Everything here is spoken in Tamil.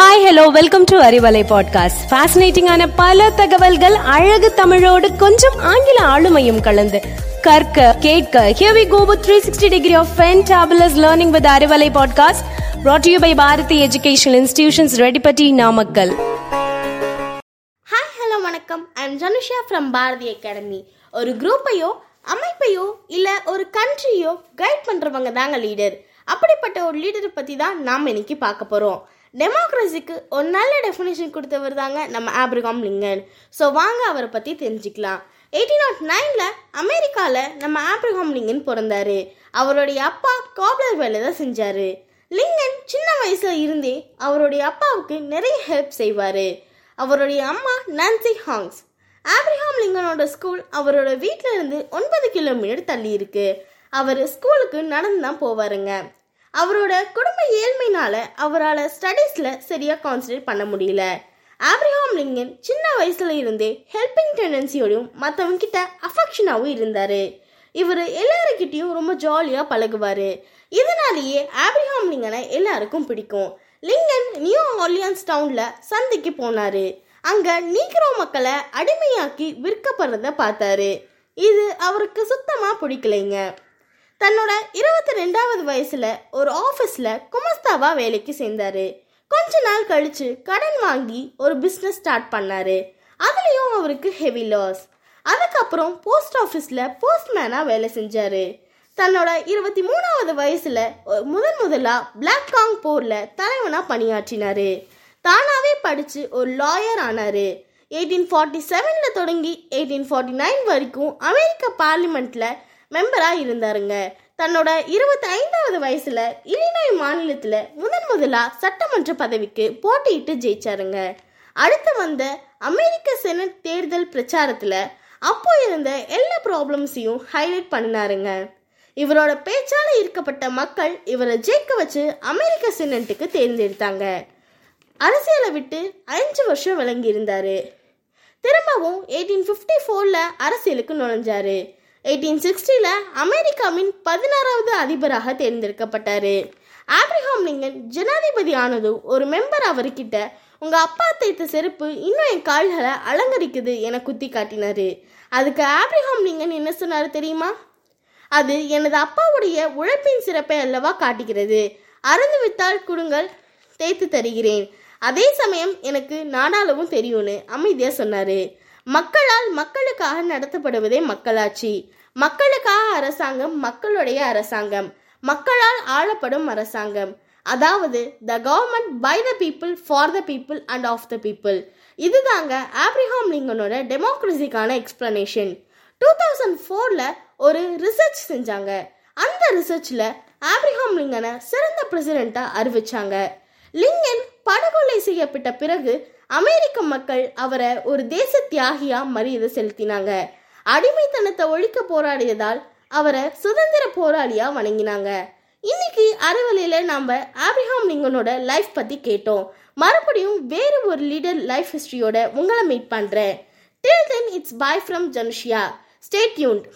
Hi hello welcome to Arivalai podcast ஃபேசினேட்டிங்கான பல தகவல்கள் அழகு தமிழோடு கொஞ்சம் ஆங்கில ஆளுமையும் கலந்து. கற்க கேட்க here we go with 360 degree of fantabulous learning with Arivalai podcast brought to you by Bharathi educational institutions Redipatti Namakkal hi hello வணக்கம். I am Janusha from Bharathi Academy ஒரு குரூப்பையோ அமைப்பையோ இல்லை ஒரு கண்ட்ரியோ கைட் பண்ணுறவங்க தாங்க லீடர் அப்படிப்பட்ட ஒரு லீடரை பற்றி தான் நாம் இன்னைக்கு பார்க்க போகிறோம் டெமோக்ரஸிக்கு ஒரு நல்ல டெஃபினேஷன் கொடுத்தவர் தாங்க நம்ம ஆப்ரிகாம் லிங்கன் ஸோ வாங்க அவரை பற்றி தெரிஞ்சுக்கலாம். எயிட்டீன் நாட் oh நைனில் அமெரிக்காவில் நம்ம ஆப்ரிகாம் லிங்கன் பிறந்தாரு. அவருடைய அப்பா காப்லர் வேலை தான் செஞ்சார். லிங்கன் சின்ன வயசில் இருந்தே அவருடைய அப்பாவுக்கு நிறைய ஹெல்ப் செய்வார். அவருடைய அம்மா நான்சி ஹாங்ஸ் ஆப்ரிஹாம் லிங்கனோட ஸ்கூல் அவரோட வீட்டில இருந்து ஒன்பது கிலோமீட்டர் தள்ளி இருக்கு. அவர் ஸ்கூலுக்கு நடந்து தான் போவாருங்க. அவரோட குடும்ப ஏழ்மையினால அவரால் ஸ்டடீஸில் சரியாக கான்சன்ட்ரேட் பண்ண முடியல. ஆப்ரிஹாம் லிங்கன் சின்ன வயசுல இருந்தே ஹெல்பிங் டெண்டன்சியோடையும் மற்றவங்கிட்ட அஃபெக்ஷனாகவும் இருந்தார். இவர் எல்லாருக்கிட்டையும் ரொம்ப ஜாலியாக பழகுவார். இதனாலேயே ஆப்ரிஹாம் லிங்கனை எல்லாருக்கும் பிடிக்கும். லிங்கன் நியூ ஆர்லியன்ஸ் டவுனில் சந்தைக்கு போனார். அங்கே நீக்ரோ மக்களை அடிமையாக்கி விற்கப்படுறத பார்த்தாரு. இது அவருக்கு சுத்தமாக பிடிக்கலைங்க. தன்னோட இருபத்தி ரெண்டாவது வயசுல ஒரு ஆஃபீஸில் குமஸ்தாவா வேலைக்கு சேர்ந்தாரு. கொஞ்ச நாள் கழிச்சு கடன் வாங்கி ஒரு பிஸ்னஸ் ஸ்டார்ட் பண்ணாரு. அதுலேயும் அவருக்கு ஹெவி லாஸ் அதுக்கப்புறம் போஸ்ட் ஆஃபீஸில் போஸ்ட்மேனாக வேலை செஞ்சார். தன்னோட இருபத்தி மூணாவது வயசில் முதன் முதலாக பிளாக் காங் போரில் தலைவனாக பணியாற்றினார். தானாகவே படித்து ஒரு லாயர் ஆனாரு. எயிட்டீன் ஃபார்ட்டி செவனில் தொடங்கி எயிட்டீன் ஃபார்ட்டி நைன் வரைக்கும் அமெரிக்க பார்லிமெண்ட்டில் மெம்பரா இருந்தாருங்க. தன்னோட இருபத்தி ஐந்தாவது வயசுல இலினாய் மாநிலத்துல முதன் முதலா சட்டமன்ற பதவிக்கு போட்டியிட்டு ஜெயிச்சாருங்க. அடுத்து வந்த அமெரிக்க செனட் தேர்தல் பிரச்சாரத்துல அப்போ இருந்த எல்லா ப்ராப்ளம்ஸையும் ஹைலைட் பண்ணினாருங்க. இவரோட பேச்சால ஈர்க்கப்பட்ட மக்கள் இவரை ஜெயிக்க வச்சு அமெரிக்க செனட்டுக்கு தேர்ந்தெடுத்தாங்க. அரசியலை விட்டு அஞ்சு வருஷம் விளங்கி இருந்தாரு திரும்பவும் எயிட்டீன் ஃபிஃப்டி ஃபோரில் அரசியலுக்கு நுழைஞ்சாரு. எயிட்டீன் சிக்ஸ்டியில் அமெரிக்காவின் பதினாறாவது அதிபராக தேர்ந்தெடுக்கப்பட்டார். ஆப்ரிஹாம் லிங்கன் ஜனாதிபதி ஆனதும் ஒரு மெம்பர் அவர்கிட்ட உங்கள் அப்பா தைத்த செருப்பு இன்னும் என் கால்களை அலங்கரிக்குது என குத்தி காட்டினாரு அதுக்கு ஆப்ரிஹாம் லிங்கன் என்ன சொன்னார் தெரியுமா? அது எனது அப்பாவுடைய உழைப்பின் சிறப்பை அல்லவா காட்டுகிறது. அறந்து வித்தால் கொடுங்கள் தேய்த்து தருகிறேன். அதே சமயம் எனக்கு நாடாளவும் தெரியும்னு அமைதியாக சொன்னார். மக்களால் மக்களுக்காக நடத்தப்படுவதே மக்களாட்சி. மக்களுக்காக அரசாங்கம் மக்களுடைய அரசாங்கம். மக்களால் ஆளப்படும் அரசாங்கம். அதாவது the government by the people for the people and of the people இதுதாங்க ஆப்ரிஹாம் லிங்கனோட டெமோக்ரஸிக்கான எக்ஸ்பிளனேஷன் டூ தௌசண்ட் ஃபோரில் ஒரு ரிசர்ச் செஞ்சாங்க. அந்த ரிசர்ச்சில் ஆப்ரிஹாம் லிங்கனை சிறந்த பிரசிடெண்ட்டாக அறிவிச்சாங்க. லிங்கன் படுகொலை செய்யப்பட்ட பிறகு அமெரிக்க மக்கள் அவரை ஒரு தேச தியாகியா மரியாதை செலுத்தினாங்க. அடிமைத்தனத்தை ஒழிக்க போராடியதால் அவரை சுதந்திர போராளியா வணங்கினாங்க. இன்னைக்கு அறவழியில நாம ஆப்ரிஹாம் லிங்கனோட லைஃப் பத்தி கேட்டோம். மறுபடியும் வேறு ஒரு லீடர் லைஃப் ஹிஸ்டரியோட உங்களை மீட் பண்றேன். Till then it's bye from Janushiya tuned